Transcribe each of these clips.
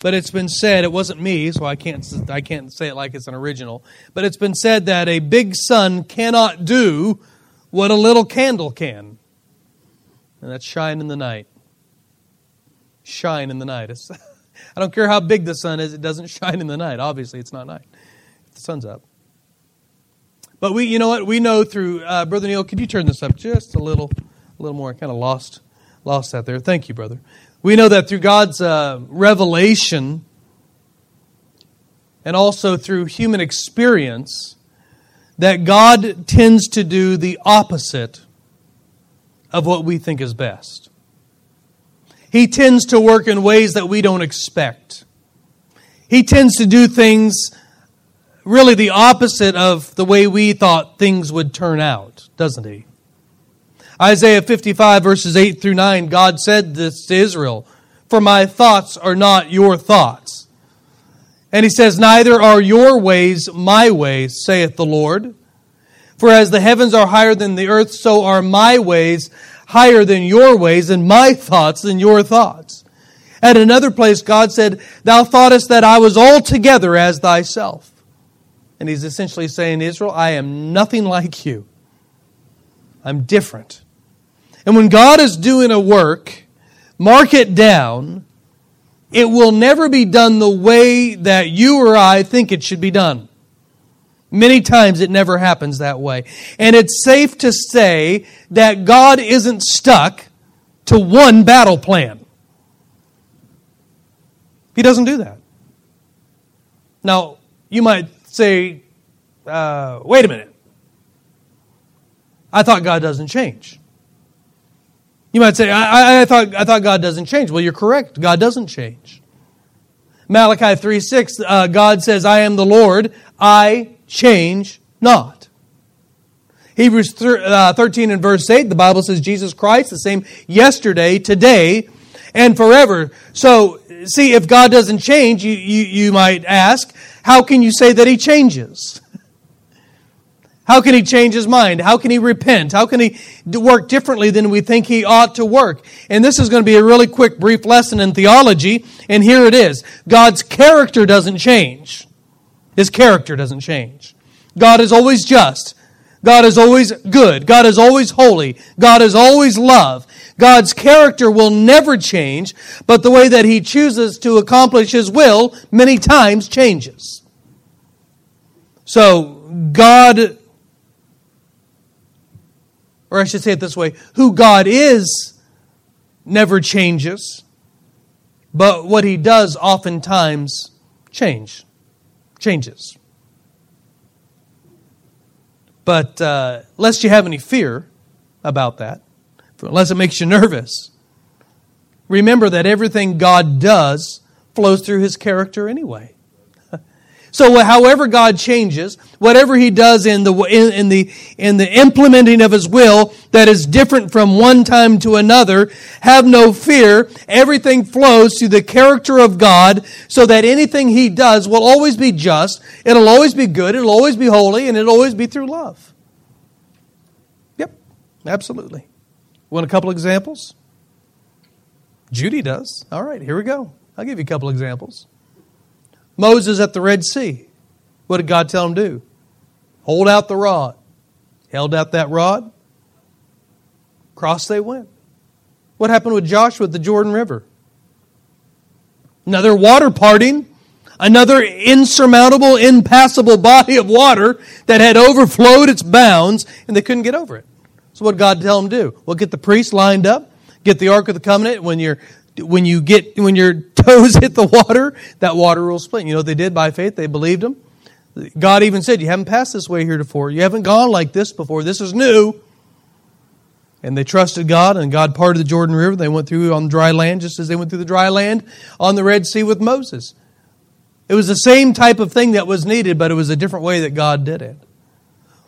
but it's been said, it wasn't me, so I can't, I can't say it like it's an original, but it's been said that a big sun cannot do what a little candle can. And that's shine in the night. Shine in the night. It's, I don't care how big the sun is, it doesn't shine in the night. Obviously, it's not night. The sun's up. But we, you know what? We know through uh, Brother Neil. Could you turn this up just a little, a little more? I kind of lost, lost that there. Thank you, brother. We know that through God's uh, revelation, and also through human experience, that God tends to do the opposite of what we think is best. He tends to work in ways that we don't expect. He tends to do things really the opposite of the way we thought things would turn out, doesn't he? Isaiah 55, verses 8 through 9, God said this to Israel For my thoughts are not your thoughts. And he says, Neither are your ways my ways, saith the Lord. For as the heavens are higher than the earth, so are my ways higher than your ways, and my thoughts than your thoughts. At another place, God said, Thou thoughtest that I was altogether as thyself. And he's essentially saying, Israel, I am nothing like you. I'm different. And when God is doing a work, mark it down. It will never be done the way that you or I think it should be done. Many times it never happens that way. And it's safe to say that God isn't stuck to one battle plan. He doesn't do that. Now, you might say, uh, wait a minute. I thought God doesn't change. You might say, I, I, thought, I thought God doesn't change. Well, you're correct. God doesn't change. Malachi 3 6, uh, God says, I am the Lord, I change not. Hebrews uh, 13 and verse 8, the Bible says Jesus Christ, the same yesterday, today, and forever. So, see, if God doesn't change, you, you, you might ask, how can you say that He changes? How can he change his mind? How can he repent? How can he work differently than we think he ought to work? And this is going to be a really quick, brief lesson in theology. And here it is God's character doesn't change, his character doesn't change. God is always just. God is always good. God is always holy. God is always love. God's character will never change, but the way that He chooses to accomplish His will many times changes. So, God or I should say it this way who God is never changes, but what he does oftentimes change, changes. But uh, lest you have any fear about that, unless it makes you nervous, remember that everything God does flows through his character anyway. So, however God changes, whatever He does in the, in, in, the, in the implementing of His will that is different from one time to another, have no fear. Everything flows through the character of God so that anything He does will always be just, it'll always be good, it'll always be holy, and it'll always be through love. Yep, absolutely. Want a couple examples? Judy does. All right, here we go. I'll give you a couple examples. Moses at the Red Sea. What did God tell him to do? Hold out the rod. Held out that rod. Cross they went. What happened with Joshua at the Jordan River? Another water parting, another insurmountable, impassable body of water that had overflowed its bounds, and they couldn't get over it. So what did God tell them to do? Well, get the priests lined up, get the Ark of the Covenant. When you're when you get when your toes hit the water, that water will split. You know what they did by faith? They believed him. God even said, "You haven't passed this way heretofore. You haven't gone like this before. This is new." And they trusted God, and God parted the Jordan River. They went through on dry land, just as they went through the dry land on the Red Sea with Moses. It was the same type of thing that was needed, but it was a different way that God did it.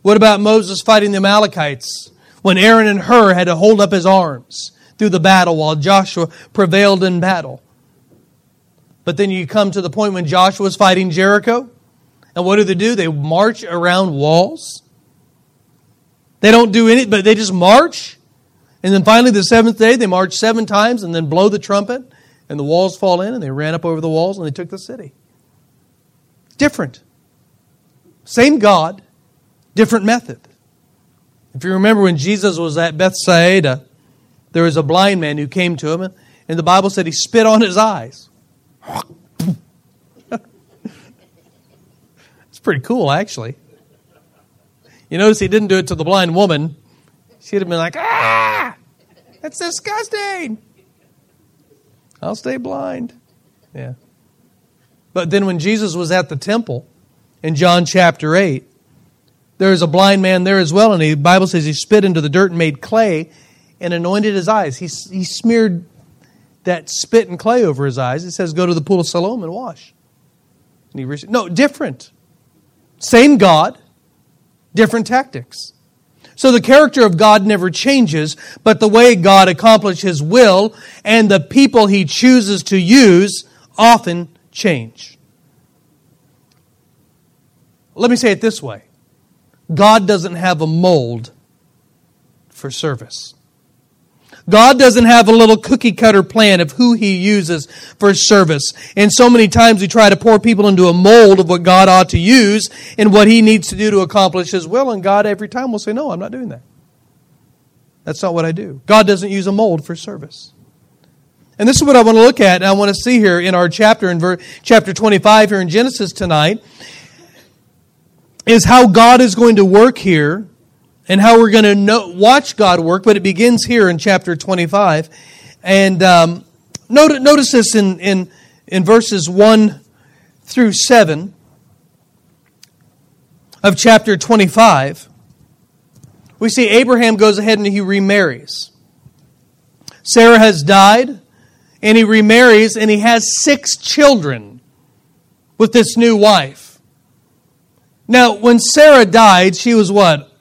What about Moses fighting the Amalekites when Aaron and Hur had to hold up his arms? Through the battle while Joshua prevailed in battle. But then you come to the point when Joshua is fighting Jericho. And what do they do? They march around walls. They don't do any, but they just march. And then finally, the seventh day, they march seven times and then blow the trumpet. and the walls fall in, and they ran up over the walls and they took the city. Different. Same God, different method. If you remember when Jesus was at Bethsaida, there was a blind man who came to him, and the Bible said he spit on his eyes. it's pretty cool, actually. You notice he didn't do it to the blind woman. She'd have been like, ah, that's disgusting. I'll stay blind. Yeah. But then when Jesus was at the temple in John chapter 8, there is a blind man there as well, and the Bible says he spit into the dirt and made clay and anointed his eyes. He, he smeared that spit and clay over his eyes. It says, Go to the pool of Siloam and wash. And he received, no, different. Same God, different tactics. So the character of God never changes, but the way God accomplishes his will and the people he chooses to use often change. Let me say it this way God doesn't have a mold for service. God doesn't have a little cookie cutter plan of who He uses for service. And so many times we try to pour people into a mold of what God ought to use and what He needs to do to accomplish His will. And God every time will say, No, I'm not doing that. That's not what I do. God doesn't use a mold for service. And this is what I want to look at, and I want to see here in our chapter, in ver- chapter 25 here in Genesis tonight, is how God is going to work here and how we're going to watch God work, but it begins here in chapter 25. And um, notice, notice this in, in, in verses 1 through 7 of chapter 25. We see Abraham goes ahead and he remarries. Sarah has died, and he remarries, and he has six children with this new wife. Now, when Sarah died, she was what?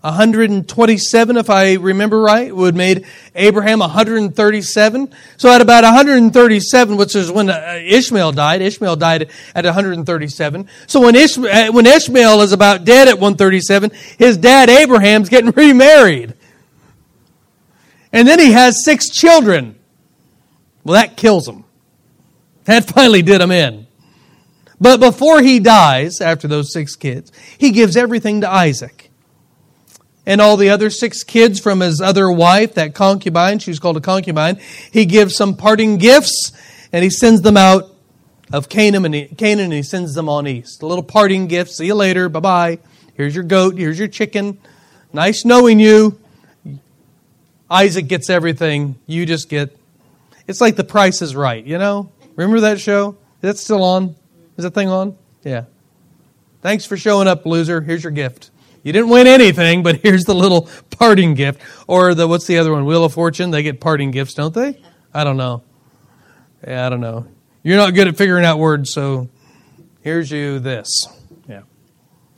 127, if I remember right, would made Abraham 137. So at about 137, which is when uh, Ishmael died, Ishmael died at 137. So when Ishmael, uh, when Ishmael is about dead at 137, his dad Abraham's getting remarried. And then he has six children. Well, that kills him. That finally did him in. But before he dies, after those six kids, he gives everything to Isaac and all the other six kids from his other wife, that concubine, she's called a concubine, he gives some parting gifts and he sends them out of Canaan and he, Canaan and he sends them on east. A little parting gift. See you later. Bye bye. Here's your goat. Here's your chicken. Nice knowing you. Isaac gets everything. You just get. It's like the price is right, you know? Remember that show? Is that still on? Is that thing on? Yeah. Thanks for showing up, loser. Here's your gift. You didn't win anything, but here's the little parting gift. Or the what's the other one? Wheel of Fortune. They get parting gifts, don't they? I don't know. Yeah, I don't know. You're not good at figuring out words, so here's you this. Yeah.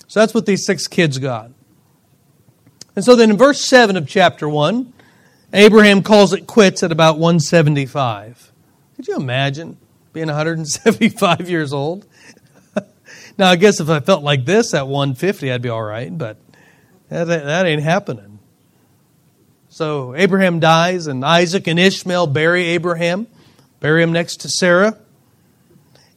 So that's what these six kids got. And so then in verse 7 of chapter 1, Abraham calls it quits at about 175. Could you imagine being 175 years old? Now, I guess if I felt like this at 150, I'd be all right, but that, that ain't happening. So Abraham dies, and Isaac and Ishmael bury Abraham, bury him next to Sarah.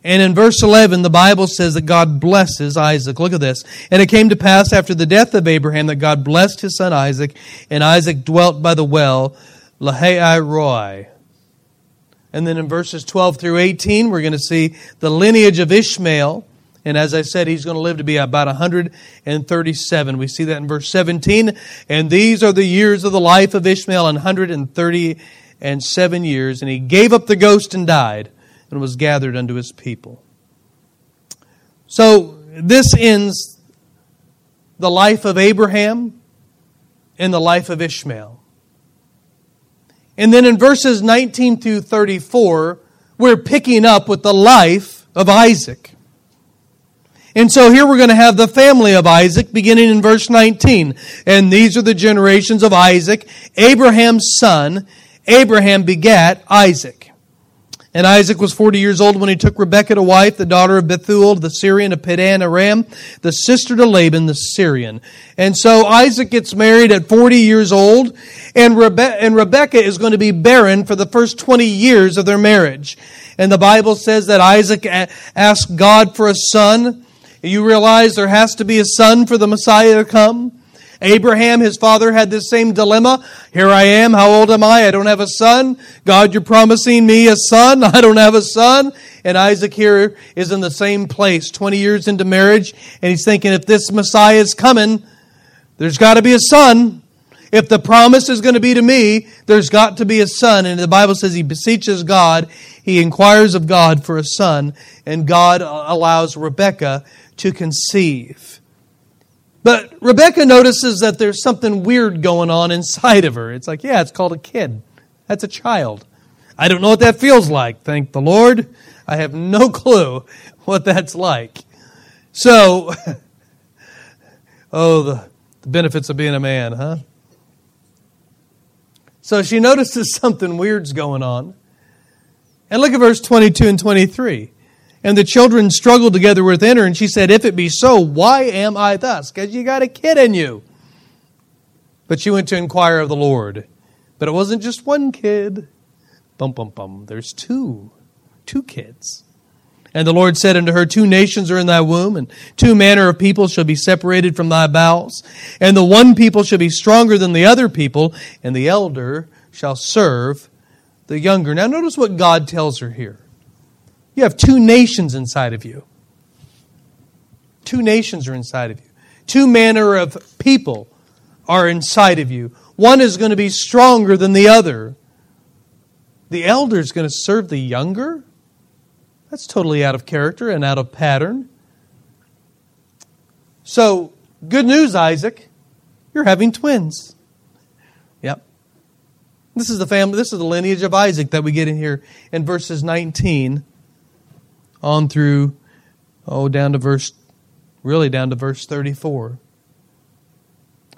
And in verse 11, the Bible says that God blesses Isaac. Look at this. And it came to pass after the death of Abraham that God blessed his son Isaac, and Isaac dwelt by the well, Lahai Roi. And then in verses 12 through 18, we're going to see the lineage of Ishmael. And as I said, he's going to live to be about 137. We see that in verse 17. And these are the years of the life of Ishmael, 130 and seven years. And he gave up the ghost and died and was gathered unto his people. So this ends the life of Abraham and the life of Ishmael. And then in verses 19 through 34, we're picking up with the life of Isaac. And so here we're going to have the family of Isaac beginning in verse 19. And these are the generations of Isaac, Abraham's son. Abraham begat Isaac. And Isaac was 40 years old when he took Rebekah to wife, the daughter of Bethuel, the Syrian of Padan Aram, the sister to Laban, the Syrian. And so Isaac gets married at 40 years old, and, Rebe- and Rebekah is going to be barren for the first 20 years of their marriage. And the Bible says that Isaac asked God for a son. You realize there has to be a son for the Messiah to come. Abraham, his father, had this same dilemma. Here I am. How old am I? I don't have a son. God, you're promising me a son. I don't have a son. And Isaac here is in the same place, 20 years into marriage, and he's thinking, if this Messiah is coming, there's got to be a son. If the promise is going to be to me, there's got to be a son. And the Bible says he beseeches God, he inquires of God for a son, and God uh, allows Rebekah to conceive. But Rebecca notices that there's something weird going on inside of her. It's like, yeah, it's called a kid. That's a child. I don't know what that feels like. Thank the Lord. I have no clue what that's like. So, oh, the, the benefits of being a man, huh? So she notices something weird's going on. And look at verse 22 and 23. And the children struggled together within her, and she said, If it be so, why am I thus? Because you got a kid in you. But she went to inquire of the Lord. But it wasn't just one kid. Bum, bum, bum. There's two. Two kids. And the Lord said unto her, Two nations are in thy womb, and two manner of people shall be separated from thy bowels. And the one people shall be stronger than the other people, and the elder shall serve the younger. Now, notice what God tells her here. You have two nations inside of you. Two nations are inside of you. Two manner of people are inside of you. One is going to be stronger than the other. The elder is going to serve the younger? That's totally out of character and out of pattern. So, good news, Isaac. You're having twins. Yep. This is the family, this is the lineage of Isaac that we get in here in verses 19 on through, oh, down to verse, really down to verse 34.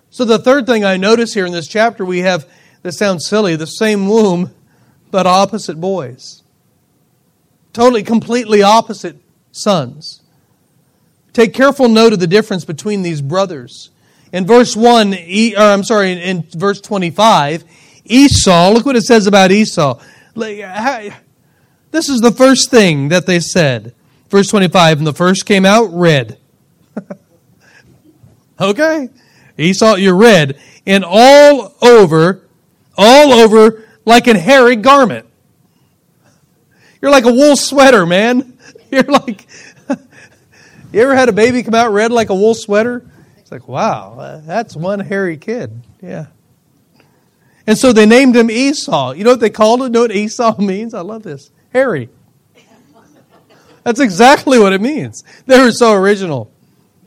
So the third thing I notice here in this chapter, we have, this sounds silly, the same womb, but opposite boys. Totally, completely opposite sons. Take careful note of the difference between these brothers. In verse 1, or I'm sorry, in verse 25, Esau, look what it says about Esau. This is the first thing that they said. Verse 25, and the first came out red. okay? Esau, you're red. And all over, all over like a hairy garment. You're like a wool sweater, man. You're like, you ever had a baby come out red like a wool sweater? It's like, wow, uh, that's one hairy kid. Yeah. And so they named him Esau. You know what they called him? You know what Esau means? I love this. Harry. That's exactly what it means. They were so original.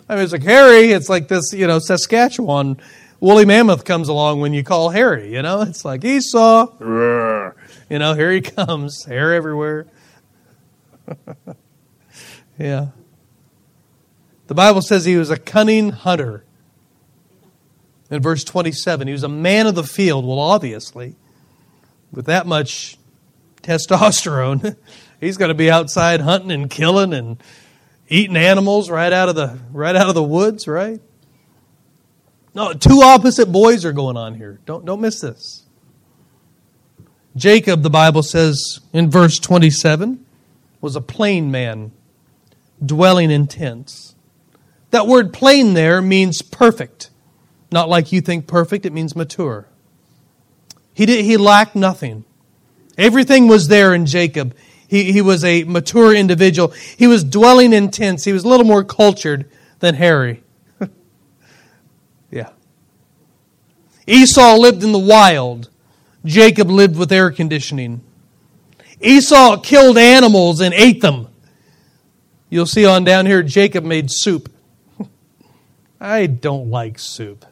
I mean, it's like Harry, it's like this, you know, Saskatchewan woolly mammoth comes along when you call Harry, you know? It's like Esau. You know, here he comes, hair everywhere. yeah. The Bible says he was a cunning hunter. In verse 27, he was a man of the field. Well, obviously, with that much testosterone. He's going to be outside hunting and killing and eating animals right out of the right out of the woods, right? No, two opposite boys are going on here. Don't don't miss this. Jacob, the Bible says in verse 27, was a plain man dwelling in tents. That word plain there means perfect. Not like you think perfect, it means mature. He, did, he lacked nothing. Everything was there in Jacob. He, he was a mature individual. He was dwelling in tents. He was a little more cultured than Harry. yeah. Esau lived in the wild. Jacob lived with air conditioning. Esau killed animals and ate them. You'll see on down here, Jacob made soup. I don't like soup.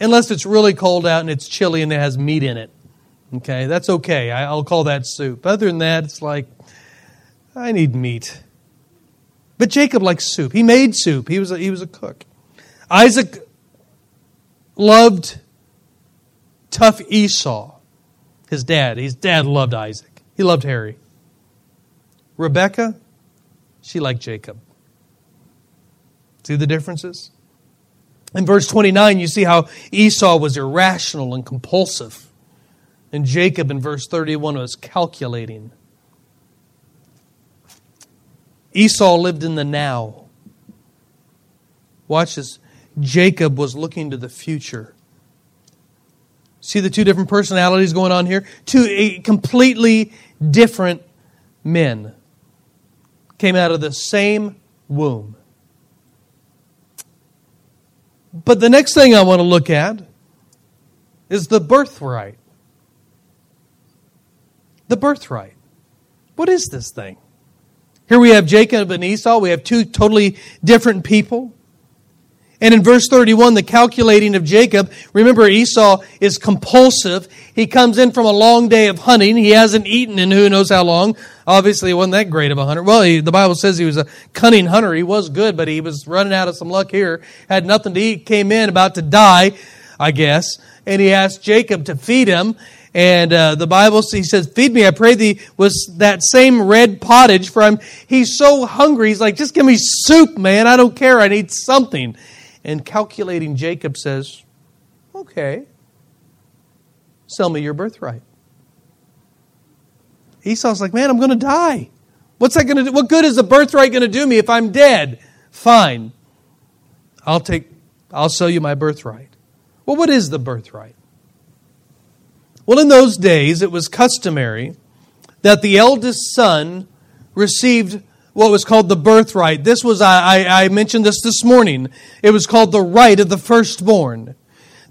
Unless it's really cold out and it's chilly and it has meat in it. Okay, that's okay. I'll call that soup. Other than that, it's like, I need meat. But Jacob likes soup. He made soup. He was a, he was a cook. Isaac loved tough Esau, his dad. His dad loved Isaac. He loved Harry. Rebecca, she liked Jacob. See the differences? In verse 29, you see how Esau was irrational and compulsive. And Jacob in verse 31 was calculating. Esau lived in the now. Watch this. Jacob was looking to the future. See the two different personalities going on here? Two eh, completely different men came out of the same womb. But the next thing I want to look at is the birthright. The birthright. What is this thing? Here we have Jacob and Esau. We have two totally different people. And in verse 31, the calculating of Jacob, remember Esau is compulsive. He comes in from a long day of hunting. He hasn't eaten in who knows how long. Obviously, he wasn't that great of a hunter. Well, he, the Bible says he was a cunning hunter. He was good, but he was running out of some luck here. Had nothing to eat, came in about to die, I guess. And he asked Jacob to feed him. And uh, the Bible, he says, Feed me, I pray thee, was that same red pottage. For him, he's so hungry. He's like, Just give me soup, man. I don't care. I need something. And calculating Jacob says, Okay, sell me your birthright. Esau's like, Man, I'm going to die. What's that going to do? What good is the birthright going to do me if I'm dead? Fine. I'll take, I'll sell you my birthright. Well, what is the birthright? Well, in those days, it was customary that the eldest son received what was called the birthright. This was, I, I, mentioned this this morning. It was called the right of the firstborn.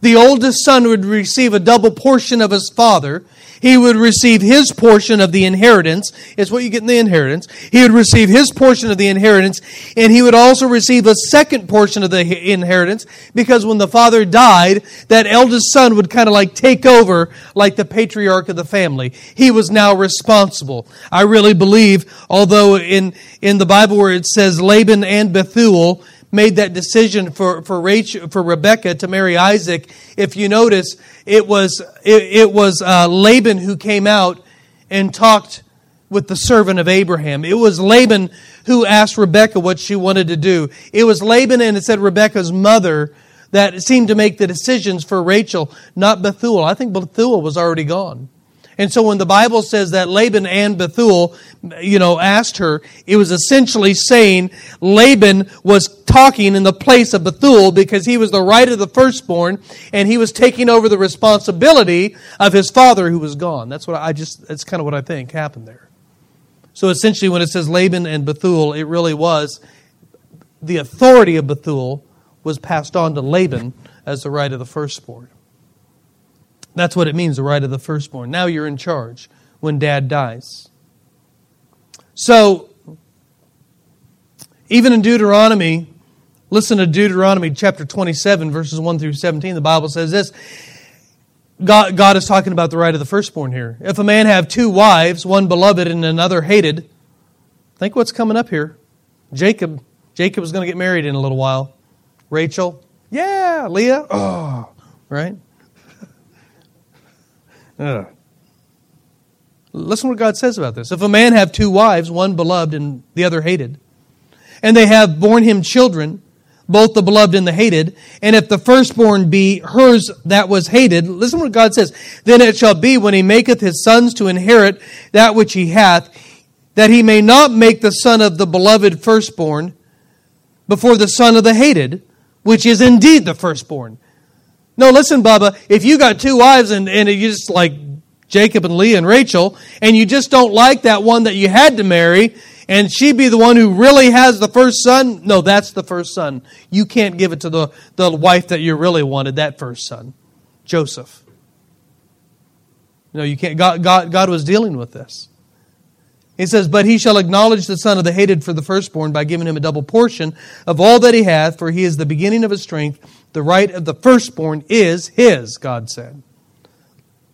The oldest son would receive a double portion of his father, he would receive his portion of the inheritance. It's what you get in the inheritance. He would receive his portion of the inheritance, and he would also receive a second portion of the inheritance because when the father died, that eldest son would kind of like take over like the patriarch of the family. He was now responsible. I really believe, although in, in the Bible where it says Laban and Bethuel, made that decision for, for, Rachel, for Rebecca to marry Isaac, if you notice, it was, it, it was uh, Laban who came out and talked with the servant of Abraham. It was Laban who asked Rebecca what she wanted to do. It was Laban and it said Rebecca's mother that seemed to make the decisions for Rachel, not Bethuel. I think Bethuel was already gone. And so when the Bible says that Laban and Bethuel, you know, asked her, it was essentially saying Laban was talking in the place of Bethuel because he was the right of the firstborn and he was taking over the responsibility of his father who was gone. That's what I just, that's kind of what I think happened there. So essentially when it says Laban and Bethuel, it really was the authority of Bethuel was passed on to Laban as the right of the firstborn. That's what it means, the right of the firstborn. Now you're in charge when dad dies. So, even in Deuteronomy, listen to Deuteronomy chapter 27, verses 1 through 17. The Bible says this God, God is talking about the right of the firstborn here. If a man have two wives, one beloved and another hated, think what's coming up here. Jacob. Jacob is going to get married in a little while. Rachel. Yeah. Leah. Oh, right? Ugh. Listen what God says about this. If a man have two wives, one beloved and the other hated, and they have borne him children, both the beloved and the hated, and if the firstborn be hers that was hated, listen what God says, then it shall be when he maketh his sons to inherit that which he hath, that he may not make the son of the beloved firstborn before the son of the hated, which is indeed the firstborn. No, listen, Bubba, if you got two wives and, and you just like Jacob and Leah and Rachel, and you just don't like that one that you had to marry, and she be the one who really has the first son, no, that's the first son. You can't give it to the, the wife that you really wanted, that first son, Joseph. No, you can't. God, God, God was dealing with this. He says, But he shall acknowledge the son of the hated for the firstborn by giving him a double portion of all that he hath, for he is the beginning of his strength. The right of the firstborn is his, God said.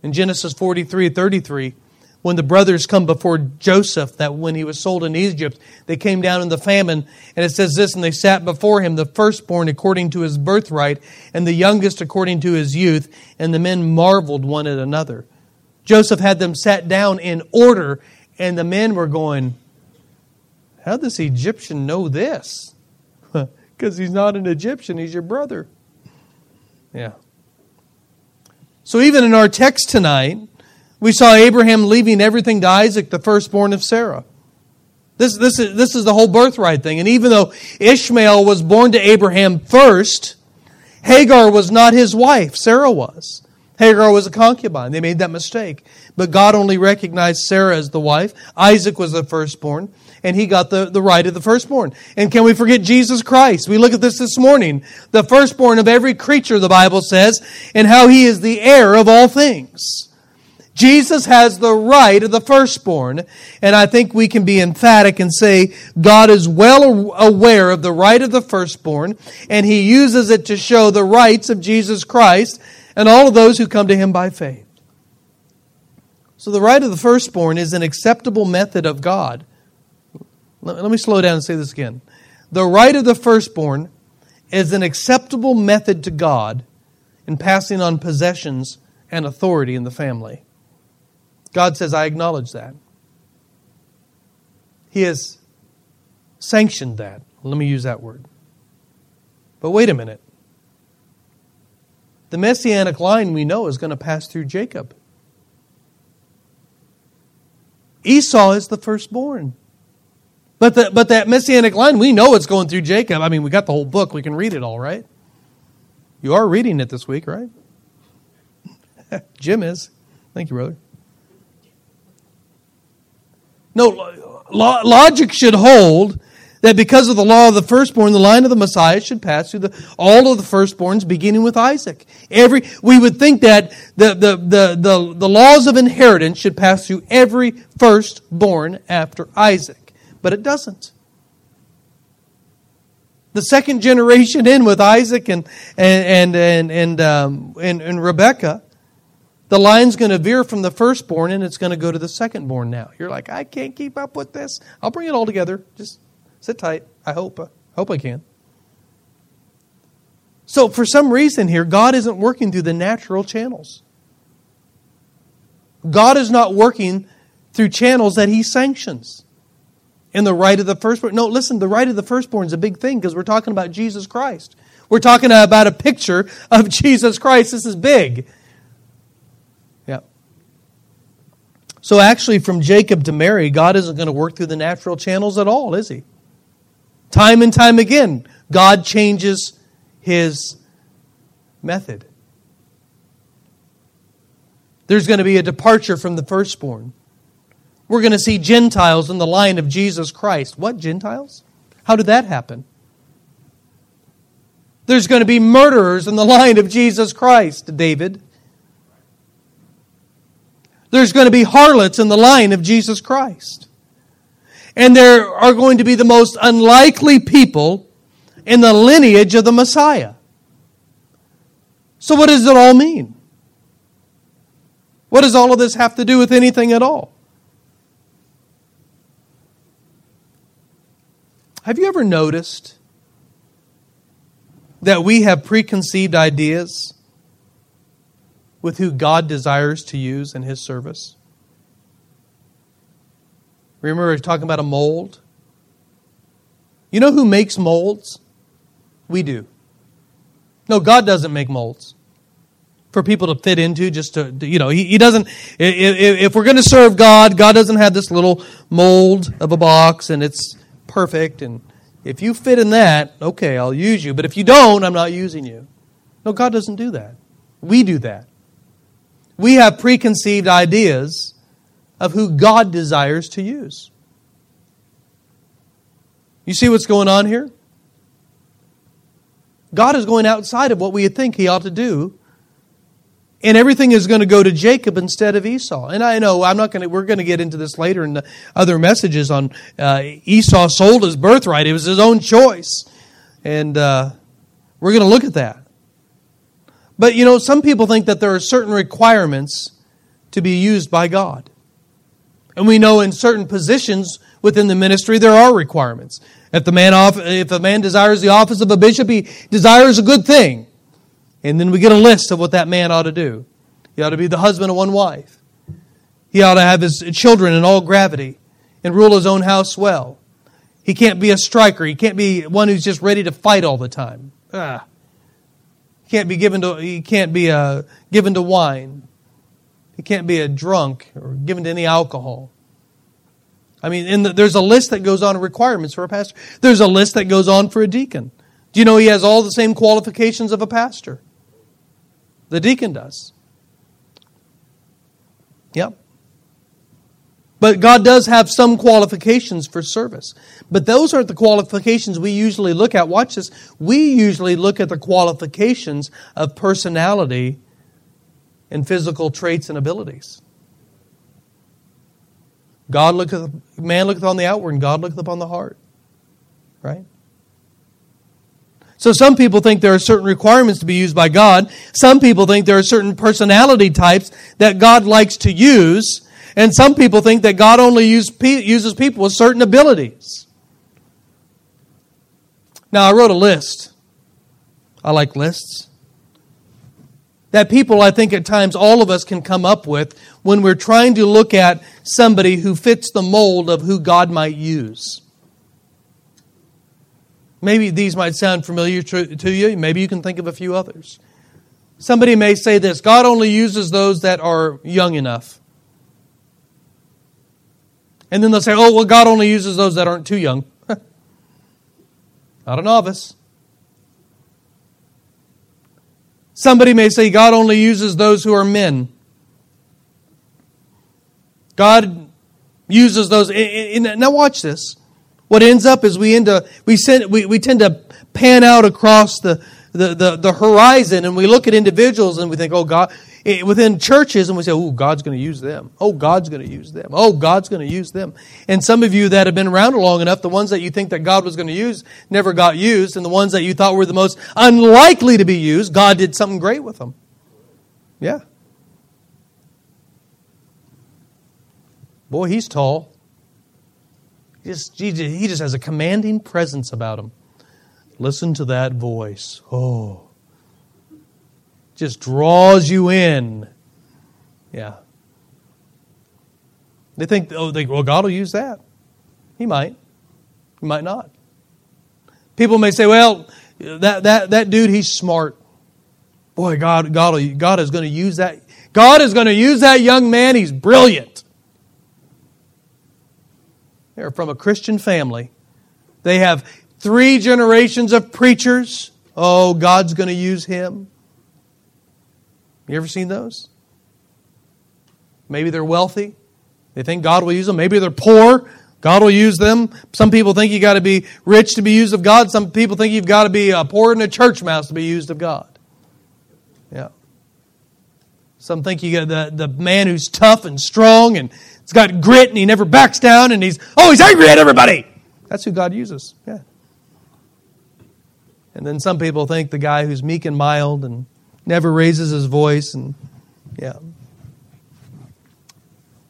In Genesis 43 33, when the brothers come before Joseph, that when he was sold in Egypt, they came down in the famine, and it says this, and they sat before him, the firstborn according to his birthright, and the youngest according to his youth, and the men marveled one at another. Joseph had them sat down in order, and the men were going, How does Egyptian know this? Because he's not an Egyptian, he's your brother. Yeah. So even in our text tonight, we saw Abraham leaving everything to Isaac, the firstborn of Sarah. This, this, is, this is the whole birthright thing. And even though Ishmael was born to Abraham first, Hagar was not his wife, Sarah was. Hagar was a concubine. They made that mistake. But God only recognized Sarah as the wife. Isaac was the firstborn, and he got the, the right of the firstborn. And can we forget Jesus Christ? We look at this this morning. The firstborn of every creature, the Bible says, and how he is the heir of all things. Jesus has the right of the firstborn, and I think we can be emphatic and say God is well aware of the right of the firstborn, and he uses it to show the rights of Jesus Christ and all of those who come to him by faith. So the right of the firstborn is an acceptable method of God. Let me slow down and say this again. The right of the firstborn is an acceptable method to God in passing on possessions and authority in the family. God says, I acknowledge that. He has sanctioned that. Let me use that word. But wait a minute. The messianic line we know is going to pass through Jacob. Esau is the firstborn. But, the, but that messianic line, we know it's going through Jacob. I mean, we got the whole book. We can read it all, right? You are reading it this week, right? Jim is. Thank you, brother. No, logic should hold that because of the law of the firstborn, the line of the Messiah should pass through the, all of the firstborns, beginning with Isaac. Every we would think that the, the, the, the, the laws of inheritance should pass through every firstborn after Isaac, but it doesn't. The second generation in with Isaac and and and and and, um, and, and Rebecca the line's going to veer from the firstborn and it's going to go to the secondborn now. You're like, I can't keep up with this. I'll bring it all together. Just sit tight. I hope. I hope I can. So, for some reason here, God isn't working through the natural channels. God is not working through channels that He sanctions. In the right of the firstborn. No, listen, the right of the firstborn is a big thing because we're talking about Jesus Christ. We're talking about a picture of Jesus Christ. This is big. Yeah. So, actually, from Jacob to Mary, God isn't going to work through the natural channels at all, is He? Time and time again, God changes His method. There's going to be a departure from the firstborn. We're going to see Gentiles in the line of Jesus Christ. What, Gentiles? How did that happen? There's going to be murderers in the line of Jesus Christ, David. There's going to be harlots in the line of Jesus Christ. And there are going to be the most unlikely people in the lineage of the Messiah. So, what does it all mean? What does all of this have to do with anything at all? Have you ever noticed that we have preconceived ideas with who God desires to use in His service? Remember, we are talking about a mold? You know who makes molds? We do. No, God doesn't make molds for people to fit into just to, you know, he, he doesn't, if, if we're going to serve God, God doesn't have this little mold of a box and it's perfect. And if you fit in that, okay, I'll use you. But if you don't, I'm not using you. No, God doesn't do that. We do that. We have preconceived ideas of who God desires to use. You see what's going on here? God is going outside of what we think he ought to do. And everything is going to go to Jacob instead of Esau. And I know I'm not going to, we're going to get into this later in the other messages on uh, Esau sold his birthright. It was his own choice. And uh, we're going to look at that. But you know, some people think that there are certain requirements to be used by God. And we know in certain positions within the ministry there are requirements. If the man off, if a man desires the office of a bishop, he desires a good thing. And then we get a list of what that man ought to do. He ought to be the husband of one wife. He ought to have his children in all gravity and rule his own house well. He can't be a striker. He can't be one who's just ready to fight all the time. Ah. He can't be given to he can't be uh, given to wine. He can't be a drunk or given to any alcohol. I mean, the, there's a list that goes on of requirements for a pastor. There's a list that goes on for a deacon. Do you know he has all the same qualifications of a pastor? The deacon does. Yep. But God does have some qualifications for service. But those aren't the qualifications we usually look at. Watch this. We usually look at the qualifications of personality and physical traits and abilities. God looketh, man looketh on the outward, and God looketh upon the heart. Right? So some people think there are certain requirements to be used by God. Some people think there are certain personality types that God likes to use. And some people think that God only use, uses people with certain abilities. Now, I wrote a list. I like lists. That people, I think, at times all of us can come up with when we're trying to look at somebody who fits the mold of who God might use. Maybe these might sound familiar to, you. Maybe you can think of a few others. Somebody may say this God only uses those that are young enough. And then they'll say, oh, well, God only uses those that aren't too young. Not a novice. Somebody may say God only uses those who are men. God uses those. Now, watch this. What ends up is we end up, we, send, we, we tend to pan out across the, the, the, the horizon and we look at individuals and we think, oh, God, eh, within churches and we say, oh, God's going to use them. Oh, God's going to use them. Oh, God's going to use them. And some of you that have been around long enough, the ones that you think that God was going to use never got used. And the ones that you thought were the most unlikely to be used, God did something great with them. Yeah. Boy, he's tall. He just, he just has a commanding presence about him. Listen to that voice. Oh. Just draws you in. Yeah. They think, oh, they, well, God will use that. He might. He might not. People may say, well, that, that, that dude, he's smart. Boy, God, God, God is going to use that. God is going to use that young man. He's brilliant. They're from a Christian family. They have three generations of preachers. Oh, God's going to use him. You ever seen those? Maybe they're wealthy. They think God will use them. Maybe they're poor. God will use them. Some people think you got to be rich to be used of God. Some people think you've got to be a poor in a church mouse to be used of God. Yeah. Some think you got the, the man who's tough and strong and He's got grit and he never backs down and he's, oh, he's angry at everybody. That's who God uses. Yeah. And then some people think the guy who's meek and mild and never raises his voice and, yeah.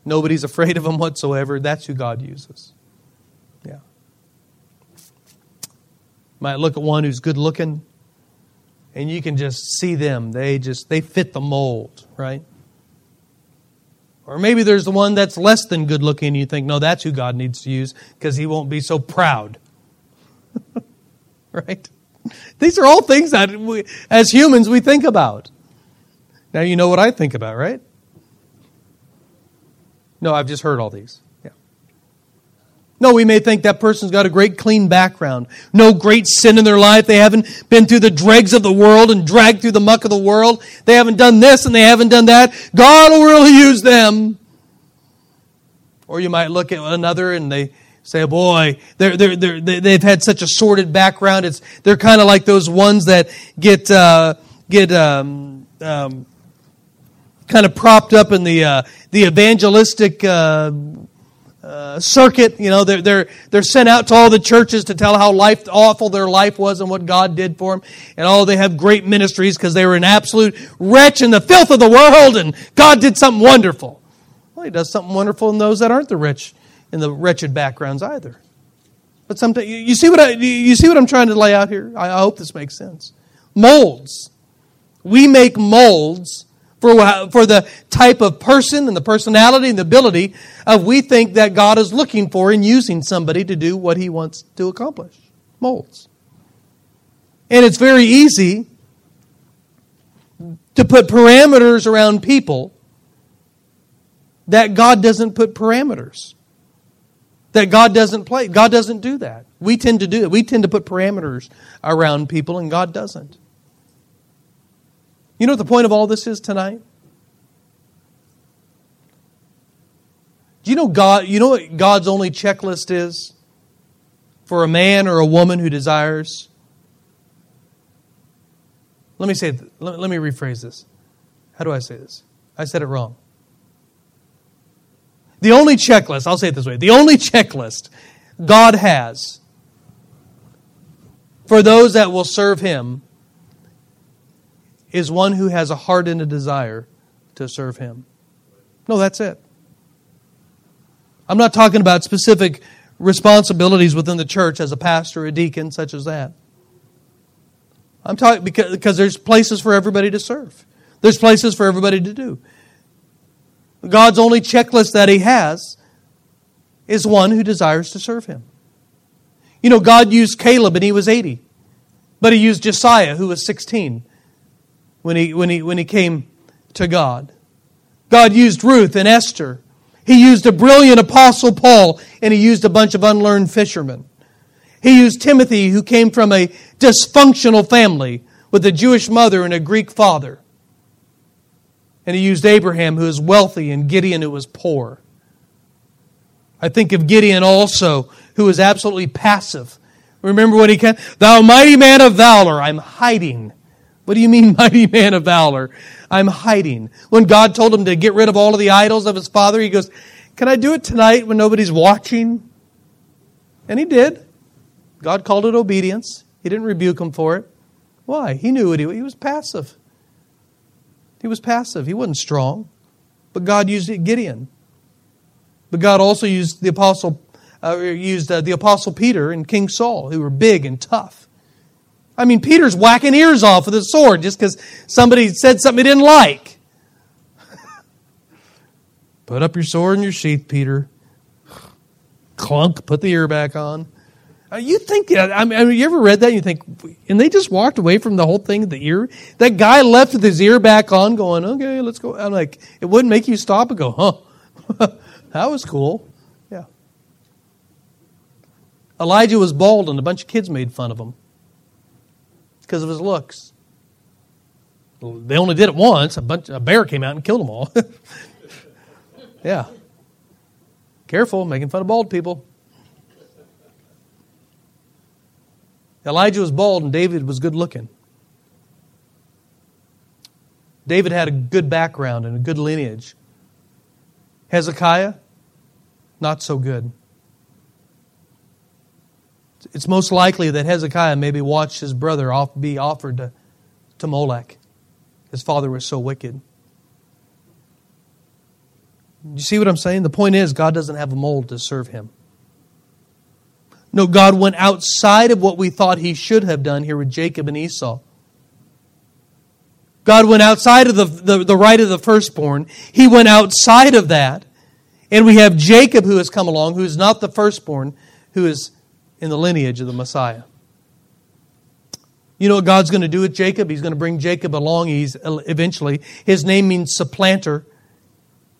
Nobody's afraid of him whatsoever. That's who God uses. Yeah. Might look at one who's good looking and you can just see them. They just, they fit the mold, right? Or maybe there's the one that's less than good looking and you think, no, that's who God needs to use because he won't be so proud. right? These are all things that we, as humans we think about. Now you know what I think about, right? No, I've just heard all these. No, we may think that person's got a great clean background, no great sin in their life. They haven't been through the dregs of the world and dragged through the muck of the world. They haven't done this and they haven't done that. God will really use them. Or you might look at another and they say, boy, they're, they're, they're, they've had such a sordid background. It's, they're kind of like those ones that get, uh, get, um, um, kind of propped up in the, uh, the evangelistic, uh, uh, circuit. You know, they're, they're, they're sent out to all the churches to tell how life, awful their life was and what God did for them. And oh, they have great ministries because they were an absolute wretch in the filth of the world and God did something wonderful. Well, He does something wonderful in those that aren't the rich, in the wretched backgrounds either. But sometimes, you see what I, you see what I'm trying to lay out here? I hope this makes sense. Molds. We make molds for, for the type of person and the personality and the ability of we think that God is looking for in using somebody to do what he wants to accomplish. Molds. And it's very easy to put parameters around people that God doesn't put parameters. That God doesn't play. God doesn't do that. We tend to do that. We tend to put parameters around people, and God doesn't. You know what the point of all this is tonight? Do you know God you know what God's only checklist is for a man or a woman who desires? Let me say let, let me rephrase this. How do I say this? I said it wrong. The only checklist, I'll say it this way, the only checklist God has for those that will serve him is one who has a heart and a desire to serve Him. No, that's it. I'm not talking about specific responsibilities within the church as a pastor, a deacon, such as that. I'm talking because, because there's places for everybody to serve. There's places for everybody to do. God's only checklist that He has is one who desires to serve Him. You know, God used Caleb and he was 80, but He used Josiah who was 16 when he, when he, when he came to God. God used Ruth and Esther. He used a brilliant apostle Paul, and he used a bunch of unlearned fishermen. He used Timothy, who came from a dysfunctional family with a Jewish mother and a Greek father. And he used Abraham, who was wealthy, and Gideon, who was poor. I think of Gideon also, who was absolutely passive. Remember when he came, Thou mighty man of valor, I'm hiding what do you mean, mighty man of valor? I'm hiding. When God told him to get rid of all of the idols of his father, he goes, Can I do it tonight when nobody's watching? And he did. God called it obedience. He didn't rebuke him for it. Why? He knew it. He was passive. He was passive. He wasn't strong. But God used Gideon. But God also used the apostle, uh, used uh, the apostle Peter and King Saul, who were big and tough. I mean, Peter's whacking ears off with a sword just because somebody said something he didn't like. put up your sword in your sheath, Peter. Clunk, put the ear back on. Uh, you think, I mean, you ever read that and you think, and they just walked away from the whole thing, the ear? That guy left with his ear back on going, okay, let's go. I'm like, it wouldn't make you stop and go, huh, that was cool. Yeah. Elijah was bald and a bunch of kids made fun of him because of his looks. They only did it once. A, bunch, a bear came out and killed them all. yeah. Careful, making fun of bald people. Elijah was bald and David was good looking. David had a good background and a good lineage. Hezekiah, not so good it's most likely that Hezekiah maybe watched his brother off, be offered to, to Molech. His father was so wicked. You see what I'm saying? The point is, God doesn't have a mold to serve him. No, God went outside of what we thought he should have done here with Jacob and Esau. God went outside of the, the, the right of the firstborn. He went outside of that. And we have Jacob who has come along, who is not the firstborn, who is in the lineage of the Messiah. You know what God's going to do with Jacob? He's going to bring Jacob along. He's uh, eventually. His name means supplanter,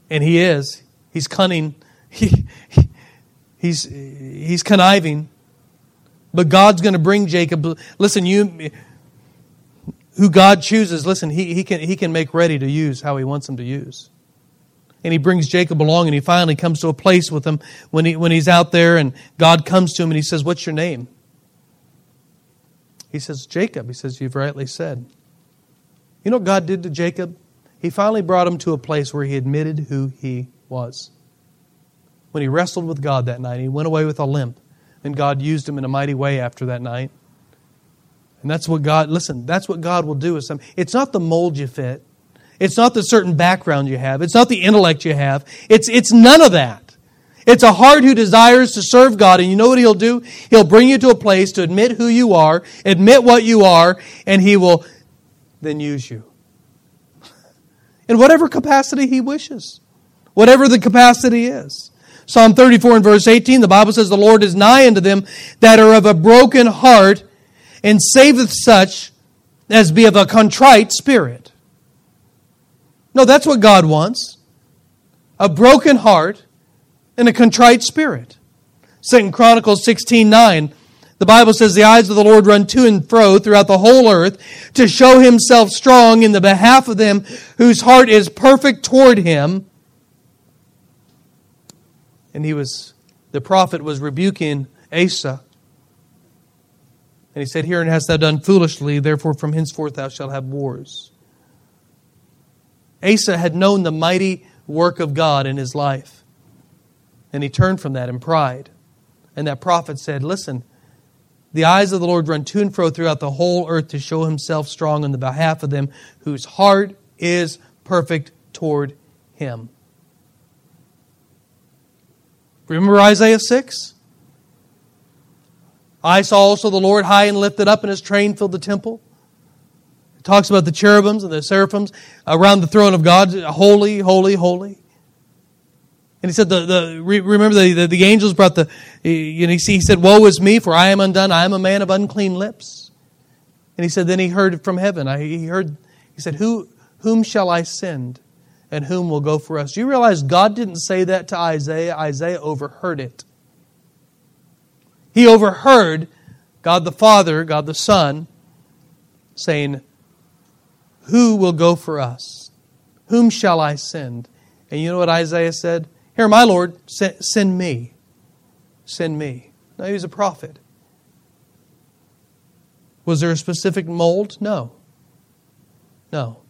and he is. He's cunning. He, he's he's conniving. But God's going to bring Jacob. Listen, you who God chooses, listen, he, he, can, he can make ready to use how he wants him to use and he brings Jacob along and he finally comes to a place with him when, he, when he's out there and God comes to him and he says, What's your name? He says, Jacob. He says, You've rightly said. You know what God did to Jacob? He finally brought him to a place where he admitted who he was. When he wrestled with God that night, he went away with a limp, and God used him in a mighty way after that night. And that's what God, listen, that's what God will do with some. It's not the mold you fit. It's not the certain background you have. It's not the intellect you have. It's, it's none of that. It's a heart who desires to serve God. And you know what He'll do? He'll bring you to a place to admit who you are, admit what you are, and He will then use you. in whatever capacity He wishes, whatever the capacity is. Psalm 34 and verse 18, the Bible says, The Lord is nigh unto them that are of a broken heart, and saveth such as be of a contrite spirit. No, that's what God wants. A broken heart and a contrite spirit. Second Chronicles 16 9. The Bible says, The eyes of the Lord run to and fro throughout the whole earth to show himself strong in the behalf of them whose heart is perfect toward him. And he was, the prophet was rebuking Asa. And he said, Herein hast thou done foolishly, therefore from henceforth thou shalt have wars. Asa had known the mighty work of God in his life. And he turned from that in pride. And that prophet said, Listen, the eyes of the Lord run to and fro throughout the whole earth to show himself strong on the behalf of them whose heart is perfect toward him. Remember Isaiah 6? I saw also the Lord high and lifted up, and his train filled the temple. Talks about the cherubims and the seraphims around the throne of God. Holy, holy, holy. And he said, the, the, remember the, the, the angels brought the, you know, he said, Woe is me, for I am undone. I am a man of unclean lips. And he said, then he heard from heaven. I, he heard, he said, Who, whom shall I send? And whom will go for us? Do you realize God didn't say that to Isaiah? Isaiah overheard it. He overheard God the Father, God the Son, saying, Who will go for us? Whom shall I send? And you know what Isaiah said? Here, my Lord, send me. Send me. Now, he was a prophet. Was there a specific mold? No. No.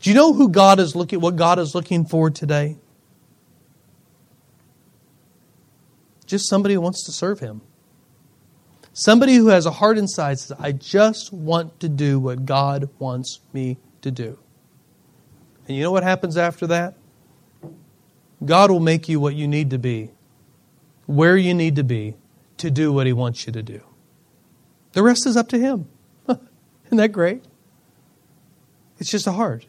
Do you know who God is looking what God is looking for today? Just somebody who wants to serve him. Somebody who has a heart inside says, I just want to do what God wants me to do. And you know what happens after that? God will make you what you need to be, where you need to be to do what He wants you to do. The rest is up to Him. Isn't that great? It's just a heart.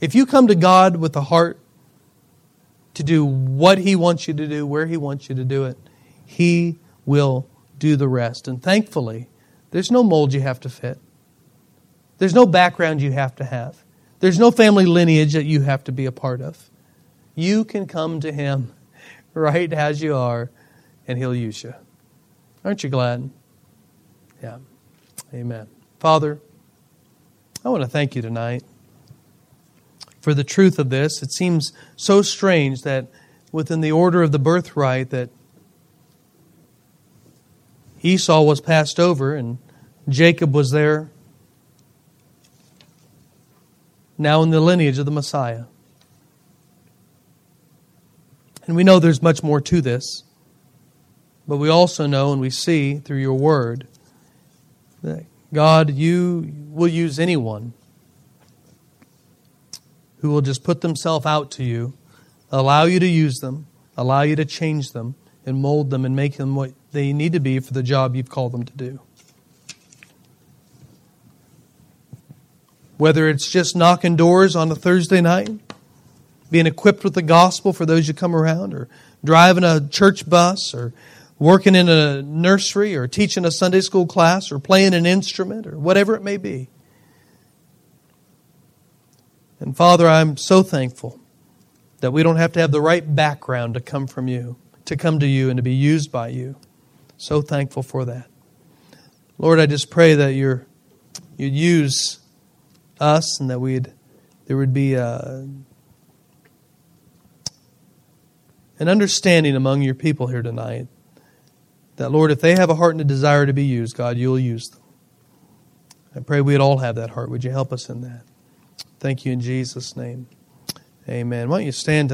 If you come to God with a heart to do what He wants you to do, where He wants you to do it, He will do the rest. And thankfully, there's no mold you have to fit, there's no background you have to have. There's no family lineage that you have to be a part of. You can come to Him right as you are, and He'll use you. Aren't you glad? Yeah. Amen. Father, I want to thank you tonight for the truth of this. It seems so strange that within the order of the birthright that Esau was passed over and Jacob was there now in the lineage of the Messiah. And we know there's much more to this, but we also know and we see through your word that God, you will use anyone who will just put themselves out to you, allow you to use them, allow you to change them, and mold them and make them what they need to be for the job you've called them to do. Whether it's just knocking doors on a Thursday night, being equipped with the gospel for those you come around, or driving a church bus, or working in a nursery, or teaching a Sunday school class, or playing an instrument, or whatever it may be. And Father, I'm so thankful that we don't have to have the right background to come from you, to come to you, and to be used by you. So thankful for that. Lord, I just pray that you're, you'd use us and that we'd there would be a, uh, an understanding among your people here tonight that Lord, if they have a heart and a desire to be used, God, you'll use them. I pray we'd all have that heart. Would you help us in that? Thank you in Jesus' name. Amen. Why don't you stand?